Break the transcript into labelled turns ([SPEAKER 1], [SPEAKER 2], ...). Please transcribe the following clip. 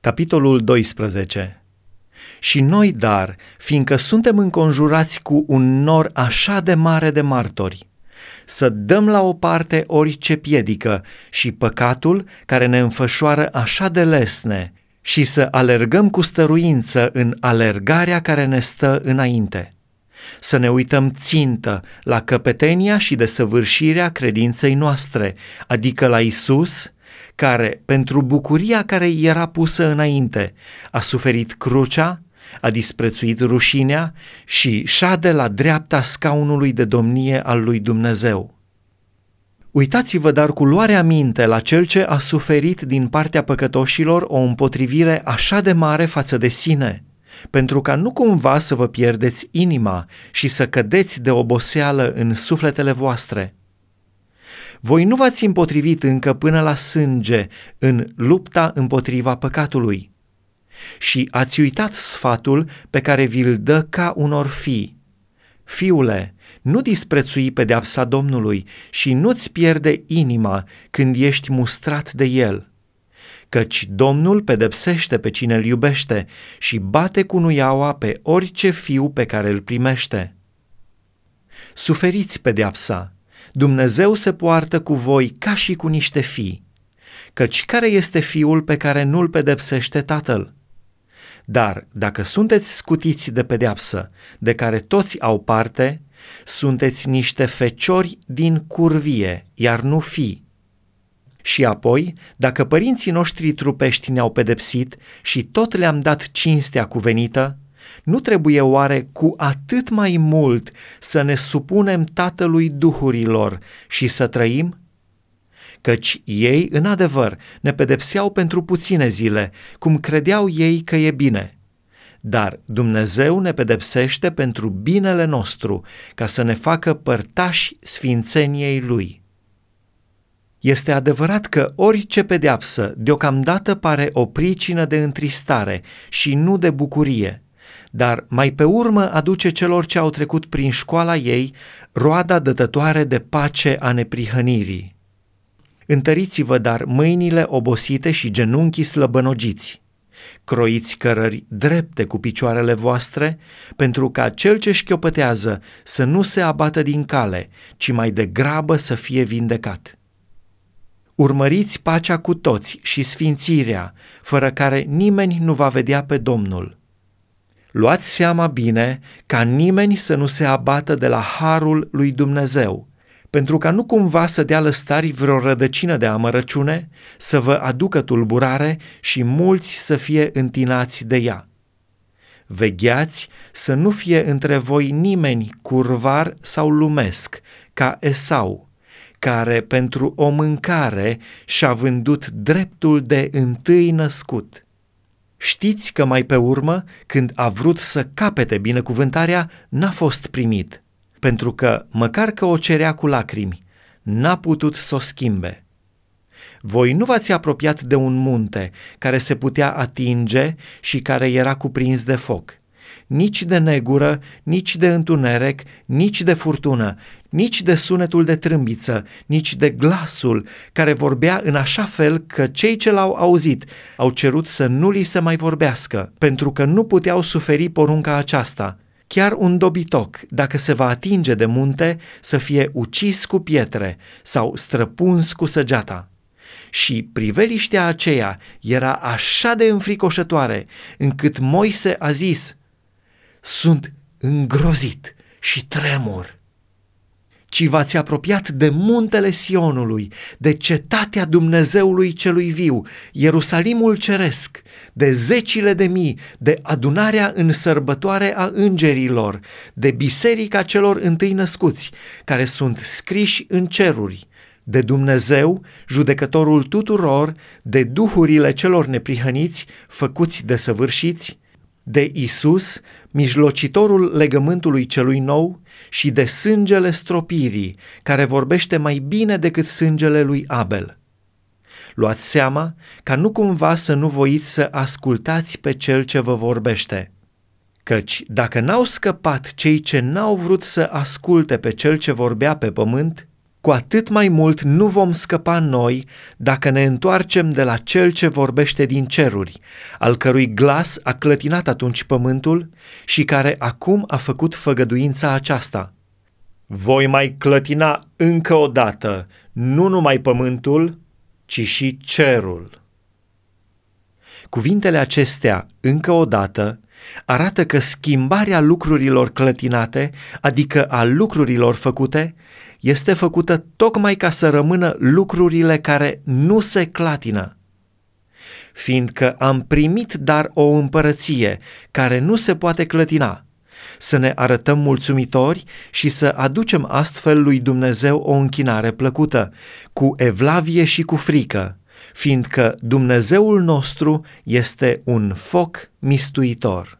[SPEAKER 1] Capitolul 12 Și noi, dar, fiindcă suntem înconjurați cu un nor așa de mare de martori, să dăm la o parte orice piedică și păcatul care ne înfășoară așa de lesne și să alergăm cu stăruință în alergarea care ne stă înainte. Să ne uităm țintă la căpetenia și desăvârșirea credinței noastre, adică la Isus, care, pentru bucuria care era pusă înainte, a suferit crucea, a disprețuit rușinea și șade la dreapta scaunului de domnie al lui Dumnezeu. Uitați-vă dar cu luarea minte la cel ce a suferit din partea păcătoșilor o împotrivire așa de mare față de sine, pentru ca nu cumva să vă pierdeți inima și să cădeți de oboseală în sufletele voastre – voi nu v-ați împotrivit încă până la sânge în lupta împotriva păcatului și ați uitat sfatul pe care vi-l dă ca unor fii. Fiule, nu disprețui pedeapsa Domnului și nu-ți pierde inima când ești mustrat de el. Căci Domnul pedepsește pe cine îl iubește și bate cu nuiaua pe orice fiu pe care îl primește. Suferiți pedeapsa, Dumnezeu se poartă cu voi ca și cu niște fii, căci care este fiul pe care nu-l pedepsește tatăl? Dar dacă sunteți scutiți de pedeapsă, de care toți au parte, sunteți niște feciori din curvie, iar nu fii. Și apoi, dacă părinții noștri trupești ne-au pedepsit și tot le-am dat cinstea cuvenită, nu trebuie oare cu atât mai mult să ne supunem Tatălui Duhurilor și să trăim? Căci ei, în adevăr, ne pedepseau pentru puține zile, cum credeau ei că e bine. Dar Dumnezeu ne pedepsește pentru binele nostru, ca să ne facă părtași sfințeniei Lui. Este adevărat că orice pedeapsă deocamdată pare o pricină de întristare și nu de bucurie – dar mai pe urmă aduce celor ce au trecut prin școala ei roada dătătoare de pace a neprihănirii. Întăriți-vă dar mâinile obosite și genunchii slăbănogiți. Croiți cărări drepte cu picioarele voastre, pentru ca cel ce șchiopătează să nu se abată din cale, ci mai degrabă să fie vindecat. Urmăriți pacea cu toți și sfințirea, fără care nimeni nu va vedea pe Domnul Luați seama bine ca nimeni să nu se abată de la harul lui Dumnezeu, pentru ca nu cumva să dea lăstari vreo rădăcină de amărăciune, să vă aducă tulburare și mulți să fie întinați de ea. Vegheați să nu fie între voi nimeni curvar sau lumesc, ca Esau, care pentru o mâncare și-a vândut dreptul de întâi născut – Știți că mai pe urmă, când a vrut să capete binecuvântarea, n-a fost primit, pentru că, măcar că o cerea cu lacrimi, n-a putut să o schimbe. Voi nu v-ați apropiat de un munte care se putea atinge și care era cuprins de foc nici de negură, nici de întuneric, nici de furtună, nici de sunetul de trâmbiță, nici de glasul care vorbea în așa fel că cei ce l-au auzit au cerut să nu li se mai vorbească, pentru că nu puteau suferi porunca aceasta. Chiar un dobitoc, dacă se va atinge de munte, să fie ucis cu pietre sau străpuns cu săgeata. Și priveliștea aceea era așa de înfricoșătoare, încât Moise a zis, sunt îngrozit și tremur. Ci v-ați apropiat de muntele Sionului, de cetatea Dumnezeului celui viu, Ierusalimul ceresc, de zecile de mii, de adunarea în sărbătoare a îngerilor, de biserica celor întâi născuți, care sunt scriși în ceruri, de Dumnezeu, judecătorul tuturor, de duhurile celor neprihăniți, făcuți de săvârșiți, de Isus, mijlocitorul legământului celui nou și de sângele stropirii, care vorbește mai bine decât sângele lui Abel. Luați seama ca nu cumva să nu voiți să ascultați pe cel ce vă vorbește. Căci dacă n-au scăpat cei ce n-au vrut să asculte pe cel ce vorbea pe pământ, cu atât mai mult nu vom scăpa noi dacă ne întoarcem de la cel ce vorbește din ceruri, al cărui glas a clătinat atunci pământul și care acum a făcut făgăduința aceasta. Voi mai clătina încă o dată, nu numai pământul, ci și cerul. Cuvintele acestea, încă o dată, arată că schimbarea lucrurilor clătinate, adică a lucrurilor făcute, este făcută tocmai ca să rămână lucrurile care nu se clatină. Fiindcă am primit dar o împărăție care nu se poate clătina, să ne arătăm mulțumitori și să aducem astfel lui Dumnezeu o închinare plăcută, cu evlavie și cu frică, fiindcă Dumnezeul nostru este un foc mistuitor.